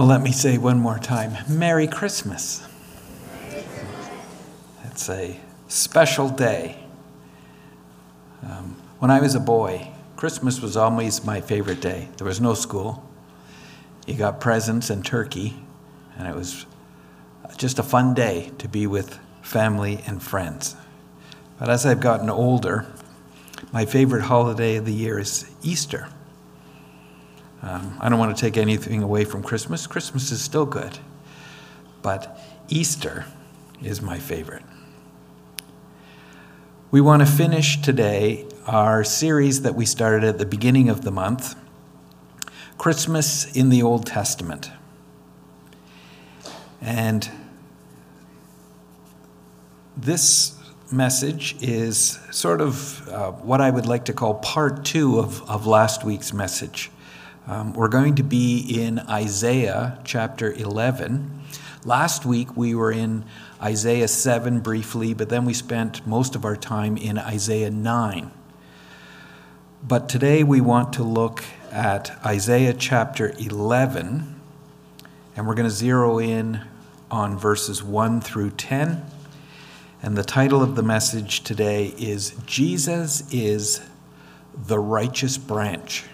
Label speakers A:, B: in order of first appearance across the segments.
A: Well, let me say one more time Merry Christmas. It's a special day. Um, when I was a boy, Christmas was always my favorite day. There was no school. You got presents and turkey, and it was just a fun day to be with family and friends. But as I've gotten older, my favorite holiday of the year is Easter. Um, I don't want to take anything away from Christmas. Christmas is still good. But Easter is my favorite. We want to finish today our series that we started at the beginning of the month Christmas in the Old Testament. And this message is sort of uh, what I would like to call part two of, of last week's message. Um, we're going to be in Isaiah chapter 11. Last week we were in Isaiah 7 briefly, but then we spent most of our time in Isaiah 9. But today we want to look at Isaiah chapter 11, and we're going to zero in on verses 1 through 10. And the title of the message today is Jesus is the Righteous Branch.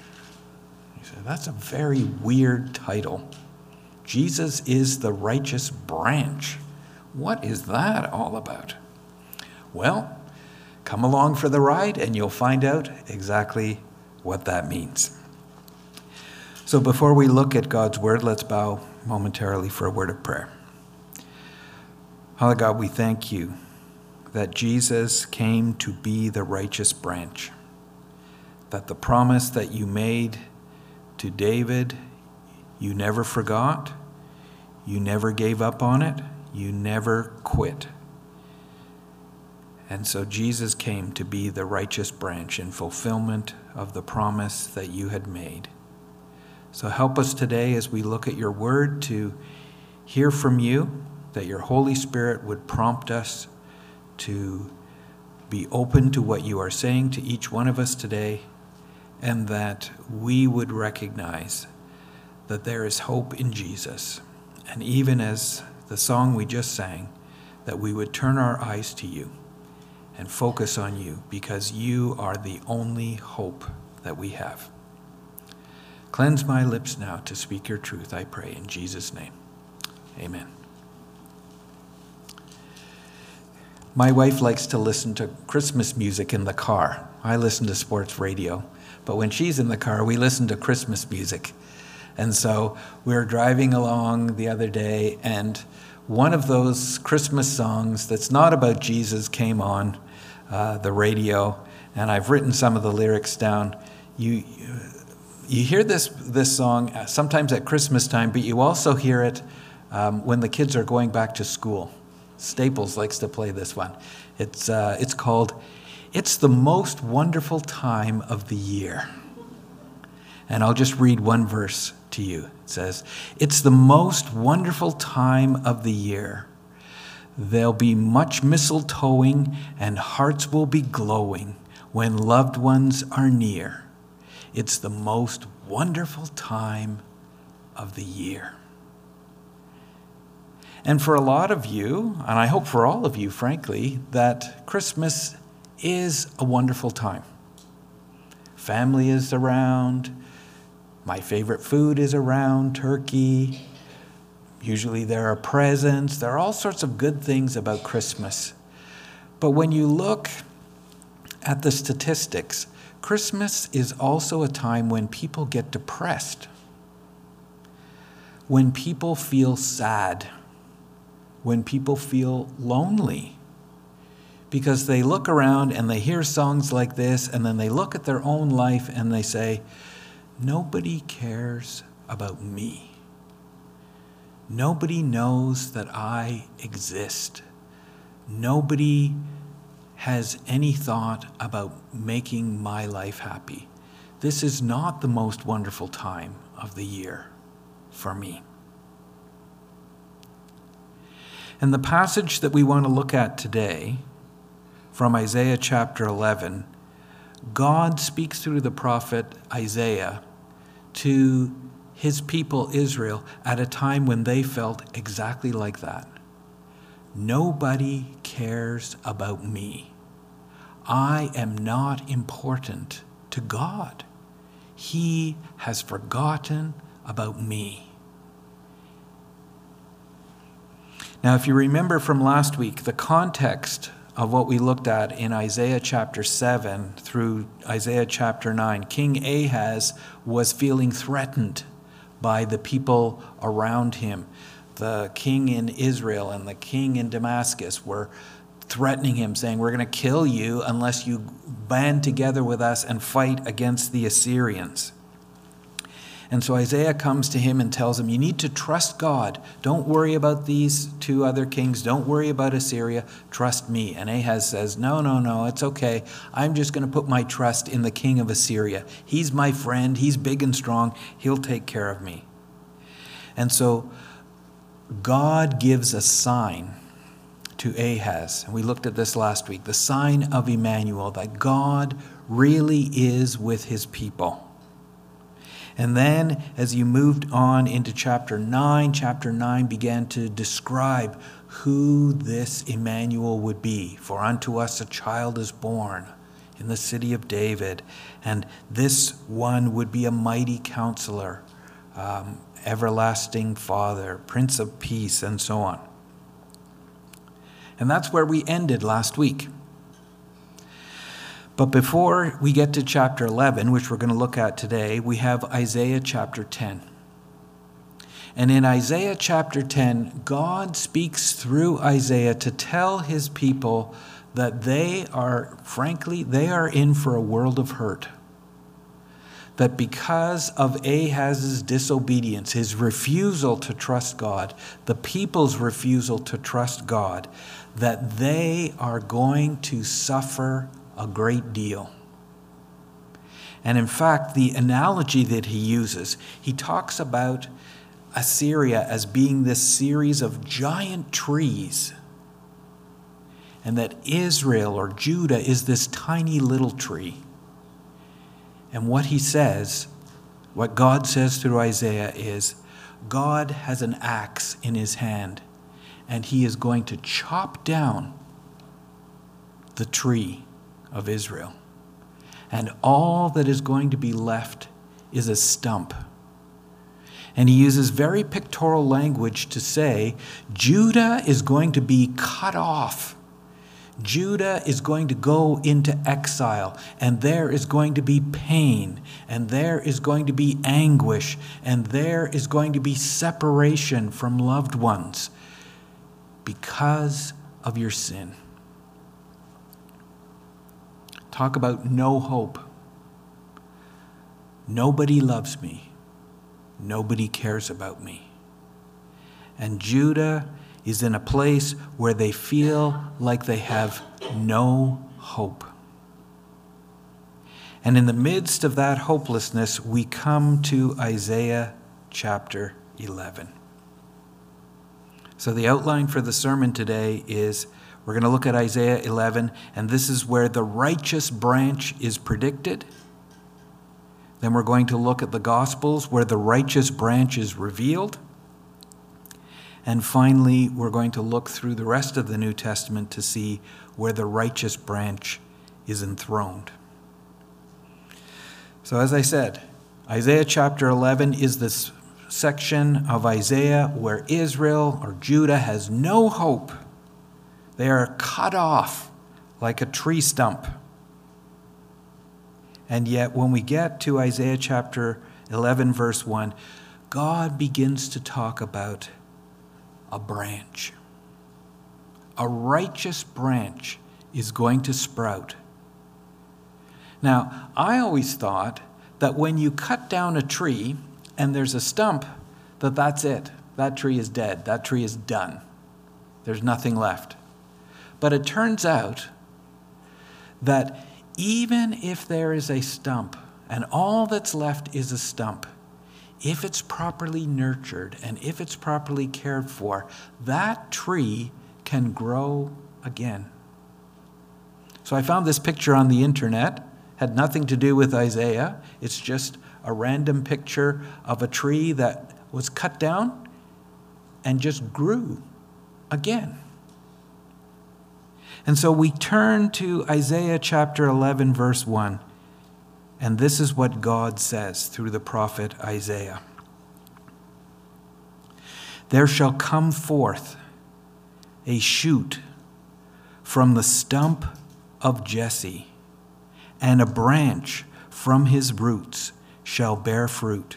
A: That's a very weird title. Jesus is the Righteous Branch. What is that all about? Well, come along for the ride and you'll find out exactly what that means. So before we look at God's word, let's bow momentarily for a word of prayer. Father God, we thank you that Jesus came to be the righteous branch, that the promise that you made to David, you never forgot, you never gave up on it, you never quit. And so Jesus came to be the righteous branch in fulfillment of the promise that you had made. So help us today as we look at your word to hear from you, that your Holy Spirit would prompt us to be open to what you are saying to each one of us today, and that we would recognize that there is hope in Jesus. And even as the song we just sang, that we would turn our eyes to you and focus on you because you are the only hope that we have. Cleanse my lips now to speak your truth, I pray, in Jesus' name. Amen. My wife likes to listen to Christmas music in the car. I listen to sports radio. But when she's in the car, we listen to Christmas music. And so we were driving along the other day, and one of those Christmas songs that's not about Jesus came on uh, the radio, and I've written some of the lyrics down. You, you hear this, this song sometimes at Christmas time, but you also hear it um, when the kids are going back to school. Staples likes to play this one. It's, uh, it's called It's the Most Wonderful Time of the Year. And I'll just read one verse to you. It says, It's the most wonderful time of the year. There'll be much mistletoeing, and hearts will be glowing when loved ones are near. It's the most wonderful time of the year. And for a lot of you, and I hope for all of you, frankly, that Christmas is a wonderful time. Family is around. My favorite food is around turkey. Usually there are presents. There are all sorts of good things about Christmas. But when you look at the statistics, Christmas is also a time when people get depressed, when people feel sad when people feel lonely because they look around and they hear songs like this and then they look at their own life and they say, Nobody cares about me. Nobody knows that I exist. Nobody has any thought about making my life happy. This is not the most wonderful time of the year for me. And the passage that we want to look at today from Isaiah chapter 11, God speaks through the prophet Isaiah to his people Israel at a time when they felt exactly like that. Nobody cares about me. I am not important to God. He has forgotten about me. Now, if you remember from last week, the context of what we looked at in Isaiah chapter 7 through Isaiah chapter 9, King Ahaz was feeling threatened by the people around him. The king in Israel and the king in Damascus were threatening him, saying, We're going to kill you unless you band together with us and fight against the Assyrians. And so Isaiah comes to him and tells him, You need to trust God. Don't worry about these two other kings. Don't worry about Assyria. Trust me. And Ahaz says, No, no, no, it's okay. I'm just going to put my trust in the king of Assyria. He's my friend. He's big and strong. He'll take care of me. And so God gives a sign to Ahaz. And we looked at this last week the sign of Emmanuel, that God really is with his people. And then, as you moved on into chapter 9, chapter 9 began to describe who this Emmanuel would be. For unto us a child is born in the city of David, and this one would be a mighty counselor, um, everlasting Father, Prince of Peace, and so on. And that's where we ended last week. But before we get to chapter 11, which we're going to look at today, we have Isaiah chapter 10. And in Isaiah chapter 10, God speaks through Isaiah to tell his people that they are, frankly, they are in for a world of hurt. That because of Ahaz's disobedience, his refusal to trust God, the people's refusal to trust God, that they are going to suffer a great deal. And in fact, the analogy that he uses, he talks about Assyria as being this series of giant trees, and that Israel or Judah is this tiny little tree. And what he says, what God says through Isaiah is God has an axe in his hand, and he is going to chop down the tree of Israel. And all that is going to be left is a stump. And he uses very pictorial language to say Judah is going to be cut off. Judah is going to go into exile, and there is going to be pain, and there is going to be anguish, and there is going to be separation from loved ones because of your sin. Talk about no hope. Nobody loves me. Nobody cares about me. And Judah is in a place where they feel like they have no hope. And in the midst of that hopelessness, we come to Isaiah chapter 11. So, the outline for the sermon today is we're going to look at Isaiah 11, and this is where the righteous branch is predicted. Then we're going to look at the Gospels, where the righteous branch is revealed. And finally, we're going to look through the rest of the New Testament to see where the righteous branch is enthroned. So, as I said, Isaiah chapter 11 is this section of Isaiah where Israel or Judah has no hope they are cut off like a tree stump. And yet, when we get to Isaiah chapter 11, verse 1, God begins to talk about a branch. A righteous branch is going to sprout. Now, I always thought that when you cut down a tree and there's a stump, that that's it. That tree is dead. That tree is done. There's nothing left. But it turns out that even if there is a stump and all that's left is a stump, if it's properly nurtured and if it's properly cared for, that tree can grow again. So I found this picture on the internet, had nothing to do with Isaiah. It's just a random picture of a tree that was cut down and just grew again. And so we turn to Isaiah chapter 11, verse 1. And this is what God says through the prophet Isaiah There shall come forth a shoot from the stump of Jesse, and a branch from his roots shall bear fruit.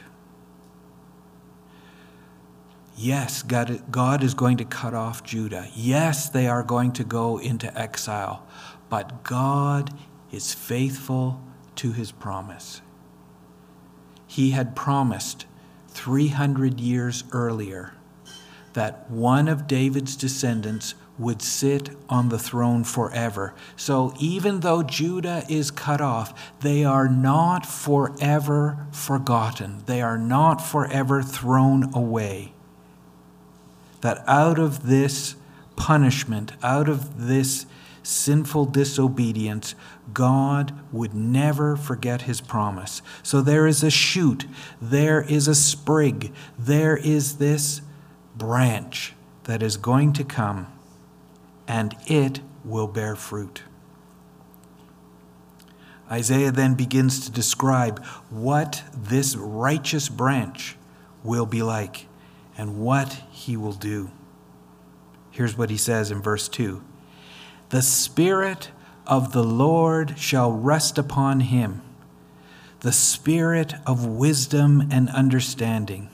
A: Yes, God, God is going to cut off Judah. Yes, they are going to go into exile. But God is faithful to his promise. He had promised 300 years earlier that one of David's descendants would sit on the throne forever. So even though Judah is cut off, they are not forever forgotten, they are not forever thrown away that out of this punishment, out of this sinful disobedience, God would never forget his promise. So there is a shoot, there is a sprig, there is this branch that is going to come, and it will bear fruit. Isaiah then begins to describe what this righteous branch will be like and what he will do. Here's what he says in verse 2 The Spirit of the Lord shall rest upon him, the Spirit of wisdom and understanding,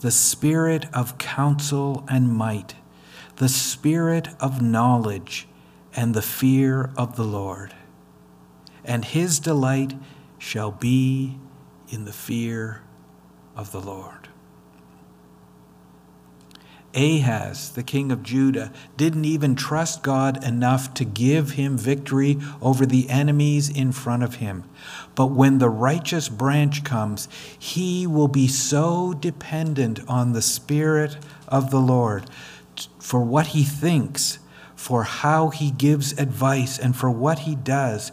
A: the Spirit of counsel and might, the Spirit of knowledge and the fear of the Lord. And his delight shall be in the fear of the Lord. Ahaz, the king of Judah, didn't even trust God enough to give him victory over the enemies in front of him. But when the righteous branch comes, he will be so dependent on the Spirit of the Lord for what he thinks, for how he gives advice, and for what he does.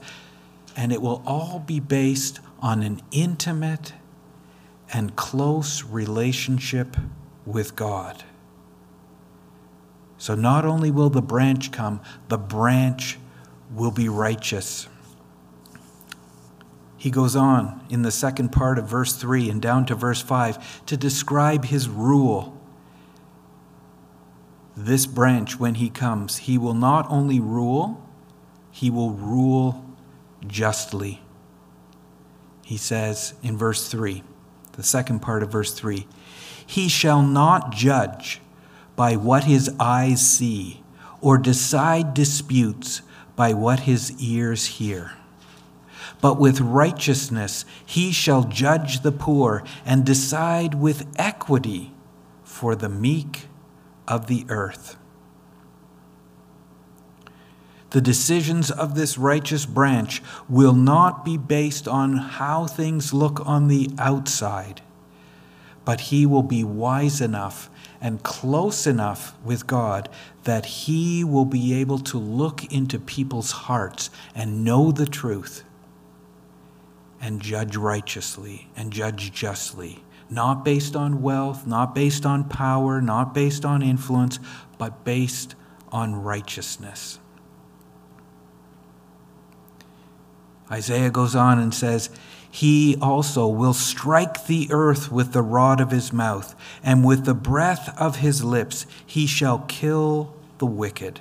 A: And it will all be based on an intimate and close relationship with God. So not only will the branch come, the branch will be righteous. He goes on in the second part of verse 3 and down to verse 5 to describe his rule. This branch, when he comes, he will not only rule, he will rule justly. He says in verse 3, the second part of verse 3, He shall not judge by what his eyes see, or decide disputes by what his ears hear. But with righteousness he shall judge the poor and decide with equity for the meek of the earth. The decisions of this righteous branch will not be based on how things look on the outside, but he will be wise enough and close enough with God that He will be able to look into people's hearts and know the truth and judge righteously and judge justly. Not based on wealth, not based on power, not based on influence, but based on righteousness. Isaiah goes on and says, he also will strike the earth with the rod of his mouth, and with the breath of his lips he shall kill the wicked.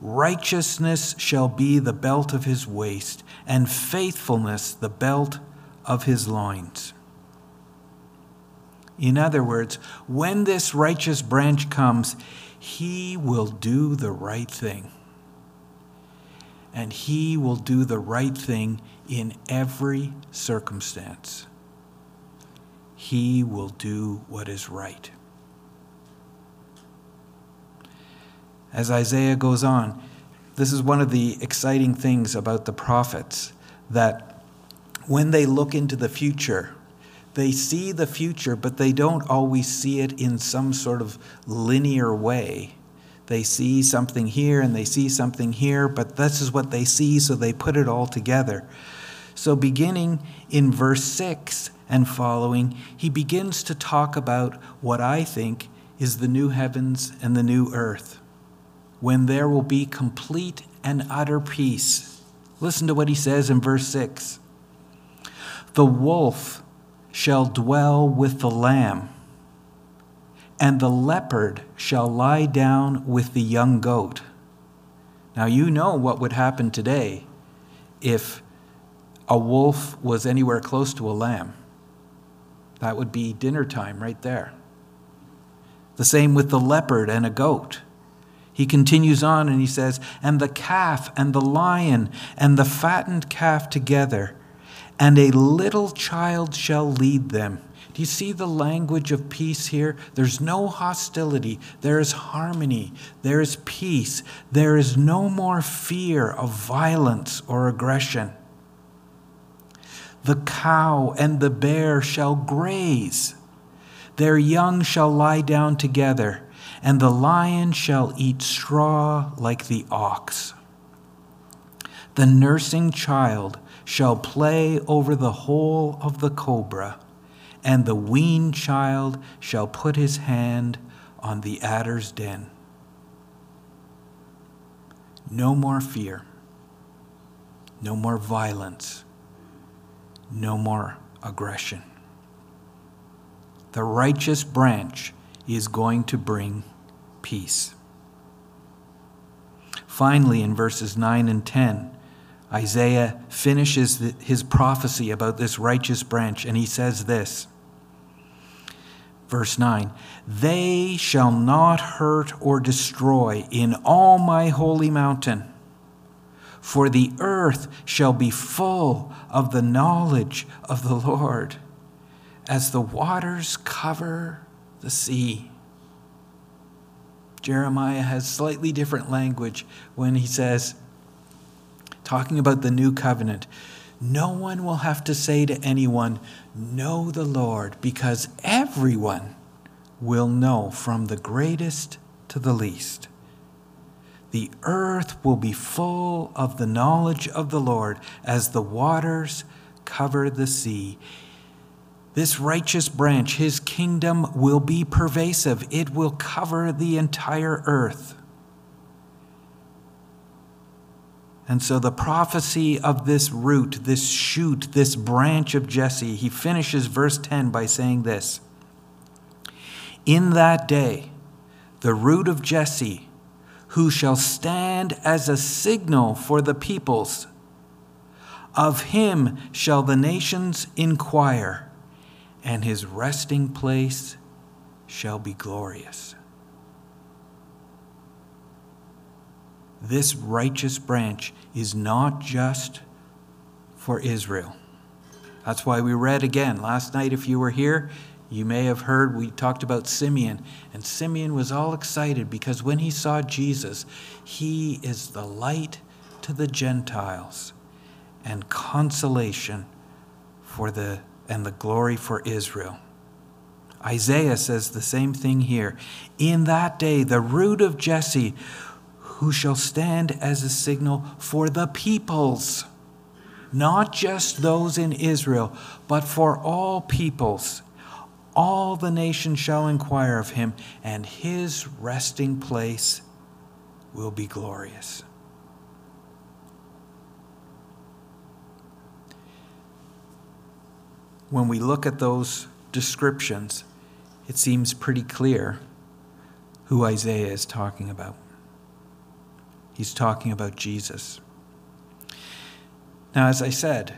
A: Righteousness shall be the belt of his waist, and faithfulness the belt of his loins. In other words, when this righteous branch comes, he will do the right thing. And he will do the right thing in every circumstance. He will do what is right. As Isaiah goes on, this is one of the exciting things about the prophets that when they look into the future, they see the future, but they don't always see it in some sort of linear way. They see something here and they see something here, but this is what they see, so they put it all together. So, beginning in verse 6 and following, he begins to talk about what I think is the new heavens and the new earth, when there will be complete and utter peace. Listen to what he says in verse 6 The wolf shall dwell with the lamb, and the leopard shall lie down with the young goat. Now, you know what would happen today if a wolf was anywhere close to a lamb. That would be dinner time right there. The same with the leopard and a goat. He continues on and he says, And the calf and the lion and the fattened calf together, and a little child shall lead them. Do you see the language of peace here? There's no hostility. There is harmony. There is peace. There is no more fear of violence or aggression. The cow and the bear shall graze. Their young shall lie down together, and the lion shall eat straw like the ox. The nursing child shall play over the hole of the cobra, and the weaned child shall put his hand on the adder's den. No more fear, no more violence, no more aggression. The righteous branch is going to bring peace. Finally, in verses 9 and 10, Isaiah finishes the, his prophecy about this righteous branch, and he says this. Verse 9 They shall not hurt or destroy in all my holy mountain, for the earth shall be full of the knowledge of the Lord as the waters cover the sea. Jeremiah has slightly different language when he says, talking about the new covenant, no one will have to say to anyone, Know the Lord, because everyone will know from the greatest to the least. The earth will be full of the knowledge of the Lord as the waters cover the sea. This righteous branch, his kingdom will be pervasive, it will cover the entire earth. And so, the prophecy of this root, this shoot, this branch of Jesse, he finishes verse 10 by saying this In that day, the root of Jesse, who shall stand as a signal for the peoples, of him shall the nations inquire and his resting place shall be glorious. This righteous branch is not just for Israel. That's why we read again. Last night, if you were here, you may have heard we talked about Simeon. And Simeon was all excited because when he saw Jesus, he is the light to the Gentiles and consolation for the and the glory for Israel. Isaiah says the same thing here. In that day, the root of Jesse, who shall stand as a signal for the peoples, not just those in Israel, but for all peoples. All the nations shall inquire of him, and his resting place will be glorious. when we look at those descriptions, it seems pretty clear who Isaiah is talking about. He's talking about Jesus. Now, as I said,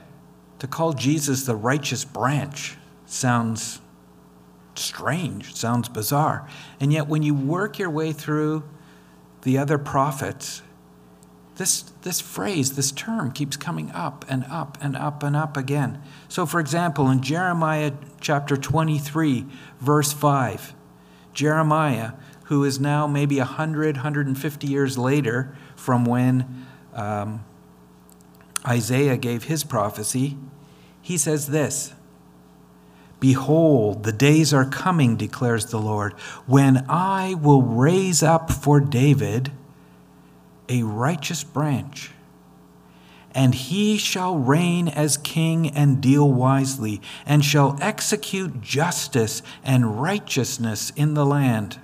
A: to call Jesus the righteous branch sounds strange, sounds bizarre. And yet, when you work your way through the other prophets, this, this phrase, this term keeps coming up and up and up and up again. So, for example, in Jeremiah chapter 23, verse 5, Jeremiah, who is now maybe 100, 150 years later from when um, Isaiah gave his prophecy, he says this Behold, the days are coming, declares the Lord, when I will raise up for David a righteous branch, and he shall reign as king and deal wisely, and shall execute justice and righteousness in the land.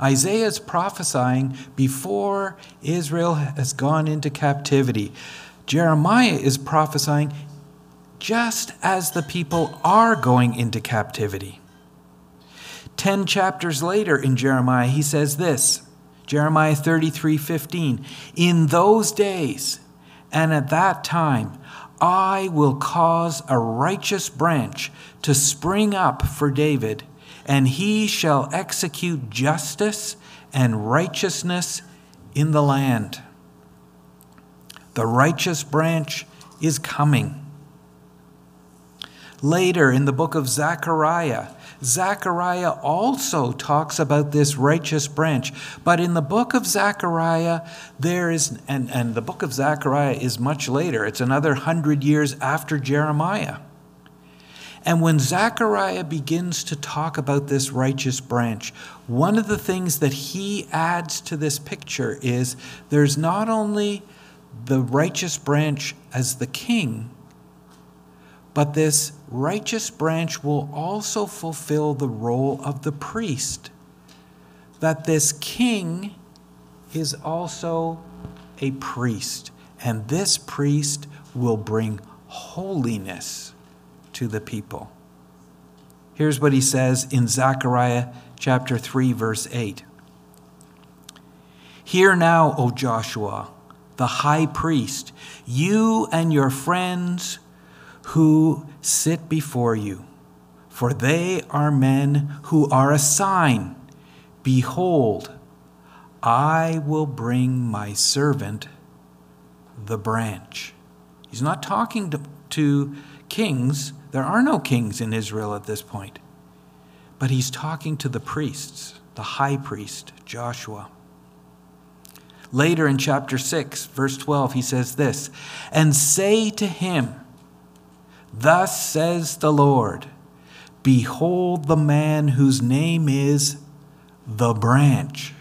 A: Isaiah is prophesying before Israel has gone into captivity. Jeremiah is prophesying just as the people are going into captivity. Ten chapters later in Jeremiah, he says this Jeremiah 33 15. In those days and at that time, I will cause a righteous branch to spring up for David, and he shall execute justice and righteousness in the land. The righteous branch is coming. Later in the book of Zechariah, Zechariah also talks about this righteous branch. But in the book of Zechariah, there is, and, and the book of Zechariah is much later, it's another hundred years after Jeremiah. And when Zechariah begins to talk about this righteous branch, one of the things that he adds to this picture is there's not only the righteous branch as the king, but this righteous branch will also fulfill the role of the priest. That this king is also a priest, and this priest will bring holiness to the people. Here's what he says in Zechariah chapter 3, verse 8. Hear now, O Joshua, the high priest, you and your friends who sit before you, for they are men who are a sign. Behold, I will bring my servant the branch. He's not talking to, to, kings. There are no kings in Israel at this point. But he's talking to the priests, the high priest, Joshua. Later in chapter 6, verse 12, he says this And say to him, Thus says the Lord Behold the man whose name is the branch.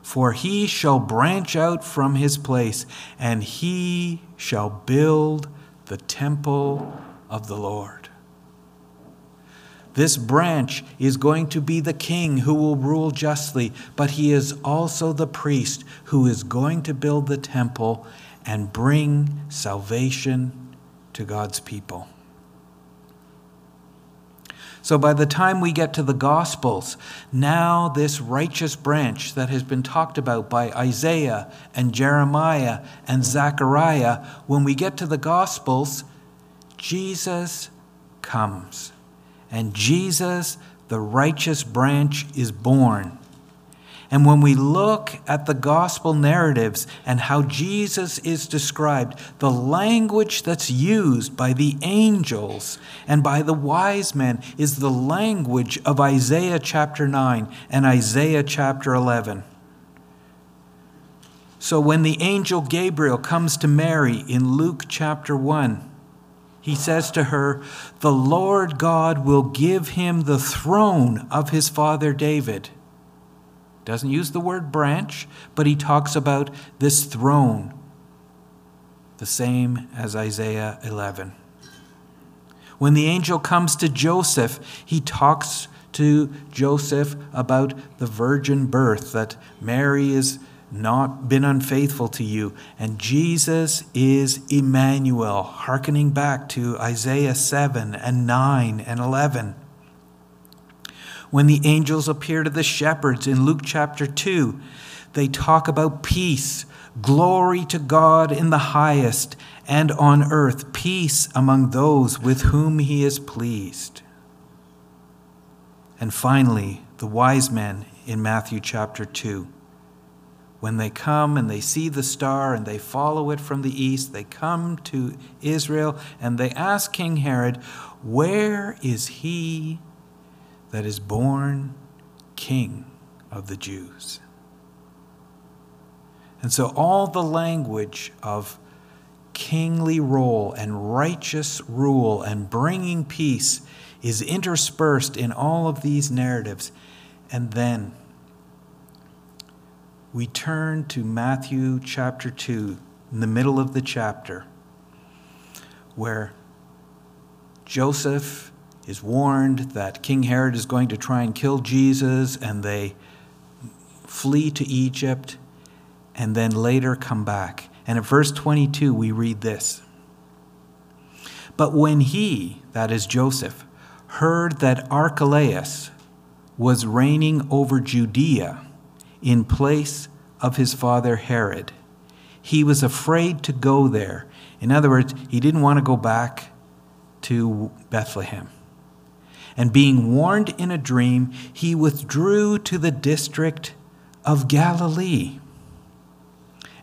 A: For he shall branch out from his place, and he shall build the temple of the Lord. This branch is going to be the king who will rule justly, but he is also the priest who is going to build the temple and bring salvation to God's people. So by the time we get to the Gospels, now this righteous branch that has been talked about by Isaiah and Jeremiah and Zechariah, when we get to the Gospels, Jesus comes. And Jesus, the righteous branch, is born. And when we look at the gospel narratives and how Jesus is described, the language that's used by the angels and by the wise men is the language of Isaiah chapter 9 and Isaiah chapter 11. So when the angel Gabriel comes to Mary in Luke chapter 1, he says to her, The Lord God will give him the throne of his father David doesn't use the word branch, but he talks about this throne, the same as Isaiah 11. When the angel comes to Joseph, he talks to Joseph about the virgin birth, that Mary has not been unfaithful to you. And Jesus is Emmanuel, hearkening back to Isaiah 7 and 9 and 11 when the angels appear to the shepherds in Luke chapter 2, they talk about peace, glory to God in the highest, and on earth peace among those with whom he is pleased. And finally, the wise men in Matthew chapter 2. When they come and they see the star and they follow it from the east, they come to Israel and they ask King Herod, Where is he that is born King of the Jews. And so, all the language of kingly role and righteous rule and bringing peace is interspersed in all of these narratives. And then we turn to Matthew chapter 2, in the middle of the chapter where Joseph is warned that King Herod is going to try and kill Jesus, and they flee to Egypt and then later come back. And in verse 22, we read this But when he, that is Joseph, heard that Archelaus was reigning over Judea in place of his father Herod, he was afraid to go there. In other words, he didn't want to go back to Bethlehem. And being warned in a dream, he withdrew to the district of Galilee.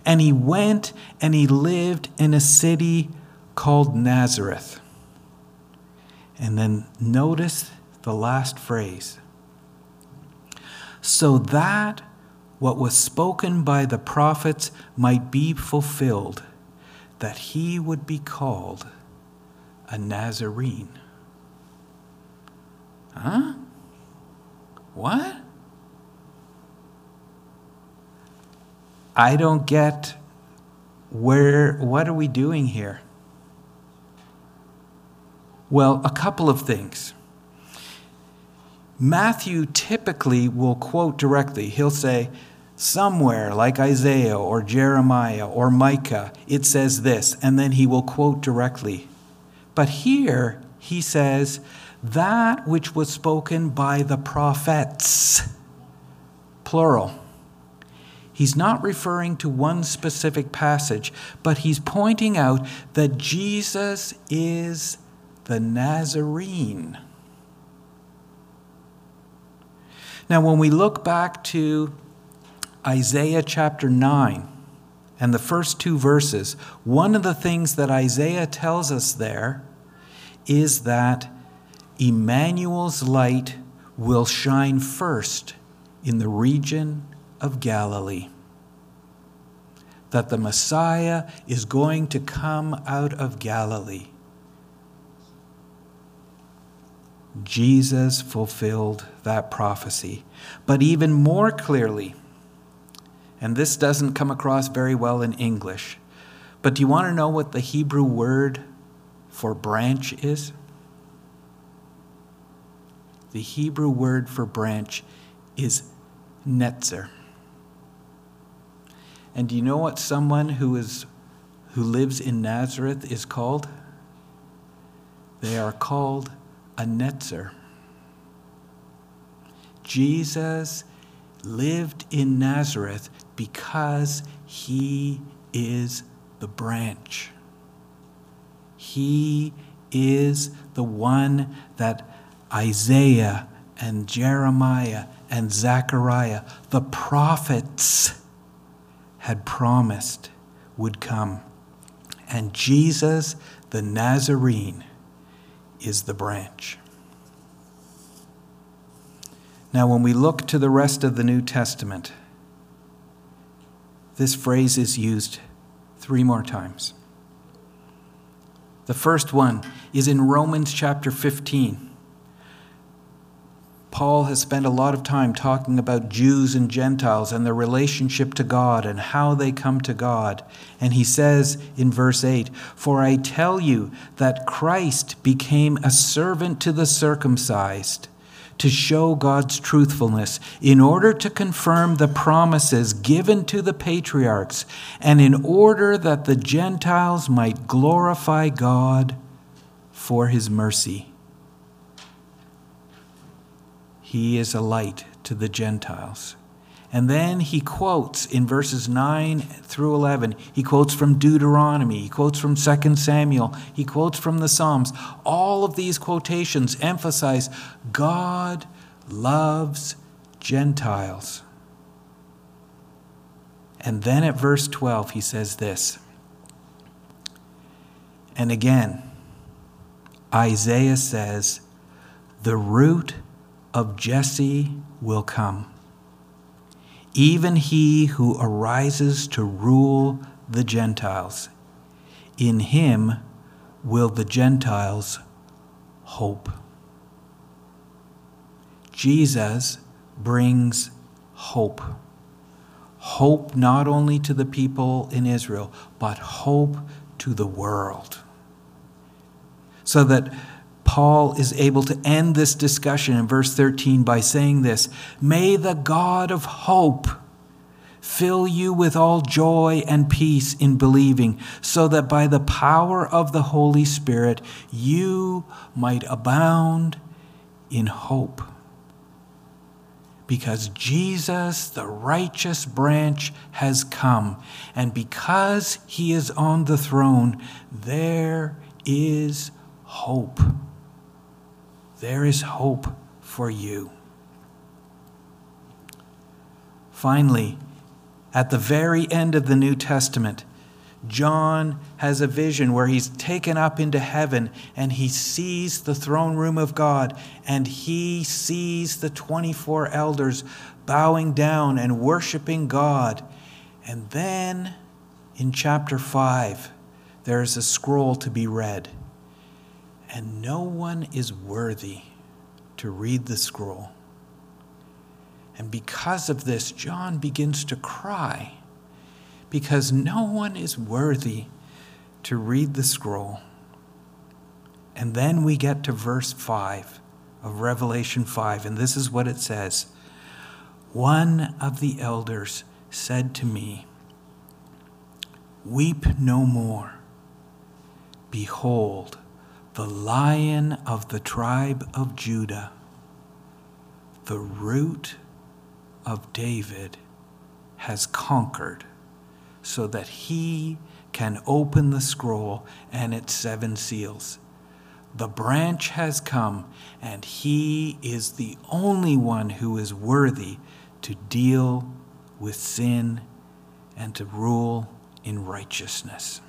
A: And he went and he lived in a city called Nazareth. And then notice the last phrase. So that what was spoken by the prophets might be fulfilled, that he would be called a Nazarene. Huh? What? I don't get where, what are we doing here? Well, a couple of things. Matthew typically will quote directly. He'll say, somewhere like Isaiah or Jeremiah or Micah, it says this, and then he will quote directly. But here he says, that which was spoken by the prophets, plural. He's not referring to one specific passage, but he's pointing out that Jesus is the Nazarene. Now, when we look back to Isaiah chapter 9 and the first two verses, one of the things that Isaiah tells us there is that Emmanuel's light will shine first in the region of Galilee. That the Messiah is going to come out of Galilee. Jesus fulfilled that prophecy. But even more clearly, and this doesn't come across very well in English. But do you want to know what the Hebrew word for branch is? The Hebrew word for branch is netzer. And do you know what someone who is who lives in Nazareth is called? They are called a netzer. Jesus lived in Nazareth because he is the branch. He is the one that Isaiah and Jeremiah and Zechariah, the prophets, had promised would come. And Jesus, the Nazarene, is the branch. Now, when we look to the rest of the New Testament, this phrase is used three more times. The first one is in Romans chapter 15. Paul has spent a lot of time talking about Jews and Gentiles and their relationship to God and how they come to God. And he says in verse 8 For I tell you that Christ became a servant to the circumcised to show God's truthfulness in order to confirm the promises given to the patriarchs and in order that the Gentiles might glorify God for his mercy. He is a light to the Gentiles. And then he quotes in verses 9 through 11. He quotes from Deuteronomy. He quotes from 2 Samuel. He quotes from the Psalms. All of these quotations emphasize God loves Gentiles. And then at verse 12, he says this. And again, Isaiah says, The root of Jesse will come even he who arises to rule the Gentiles. In him will the Gentiles hope. Jesus brings hope. hope not only to the people in Israel, but hope to the world. So that Paul is able to end this discussion in verse 13 by saying this May the God of hope fill you with all joy and peace in believing, so that by the power of the Holy Spirit you might abound in hope. Because Jesus, the righteous branch, has come, and because he is on the throne, there is hope. There is hope for you. Finally, at the very end of the New Testament, John has a vision where he's taken up into heaven and he sees the throne room of God and he sees the 24 elders bowing down and worshiping God. And then in chapter 5, there is a scroll to be read, and no one is worthy to read the scroll. And because of this, John begins to cry because no one is worthy to read the scroll. And then we get to verse 5 of Revelation 5, and this is what it says One of the elders said to me, Weep no more. Behold, the lion of the tribe of Judah, the root of David, has conquered so that he can open the scroll and its seven seals. The branch has come, and he is the only one who is worthy to deal with sin and to rule in righteousness.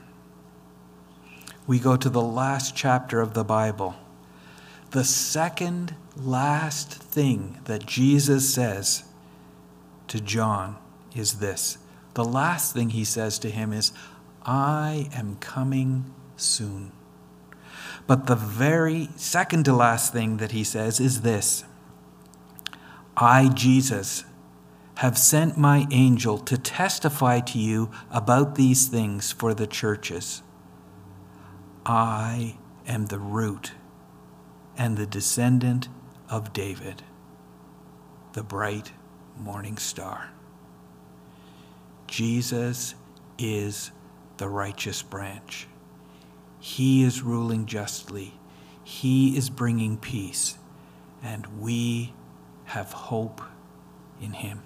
A: We go to the last chapter of the Bible. The second last thing that Jesus says to John is this the last thing he says to him is, I am coming soon. But the very second to last thing that he says is this I, Jesus, have sent my angel to testify to you about these things for the churches. I am the root and the descendant of David, the bright morning star. Jesus is the righteous branch. He is ruling justly. He is bringing peace. And we have hope in him.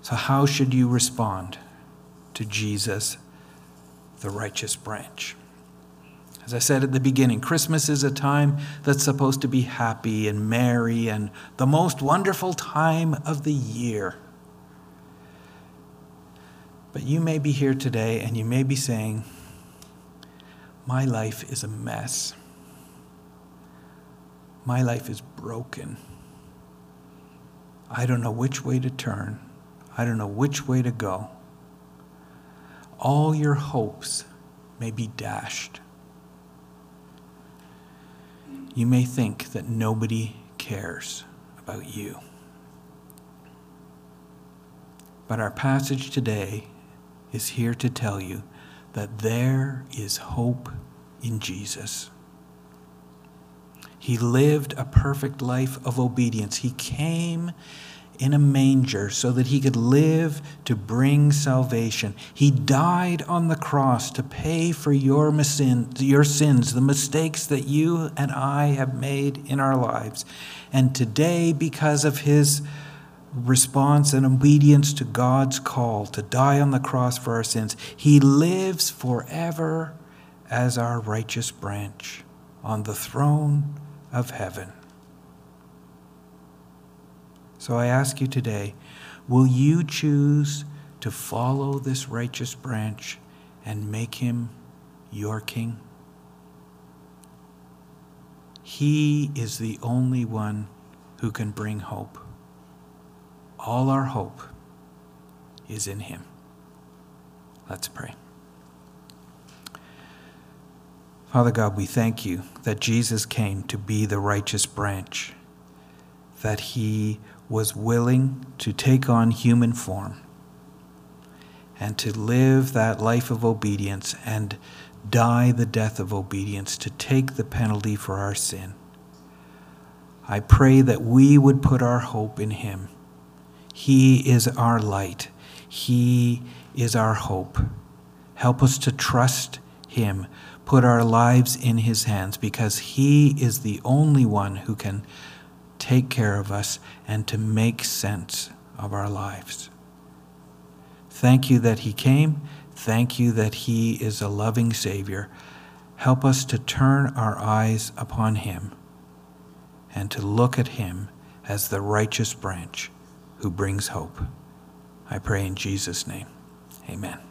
A: So, how should you respond to Jesus, the righteous branch? As I said at the beginning, Christmas is a time that's supposed to be happy and merry and the most wonderful time of the year. But you may be here today and you may be saying, My life is a mess. My life is broken. I don't know which way to turn. I don't know which way to go. All your hopes may be dashed. You may think that nobody cares about you. But our passage today is here to tell you that there is hope in Jesus. He lived a perfect life of obedience. He came in a manger so that he could live to bring salvation. He died on the cross to pay for your, your sins, the mistakes that you and I have made in our lives. And today, because of his response and obedience to God's call to die on the cross for our sins, He lives forever as our righteous branch on the throne of heaven. So I ask you today will you choose to follow this righteous branch and make him your king? He is the only one who can bring hope. All our hope is in Him. Let's pray. Father God, we thank you that Jesus came to be the righteous branch, that He was willing to take on human form and to live that life of obedience and die the death of obedience to take the penalty for our sin. I pray that we would put our hope in him. He is our light. He is our hope. Help us to trust him, put our lives in his hands, because he is the only one who can take care of us and to make sense of our lives. Thank you that He came. Thank you that He is a loving Savior. Help us to turn our eyes upon Him and to look at Him as the righteous branch who brings hope. I pray in Jesus' name. Amen.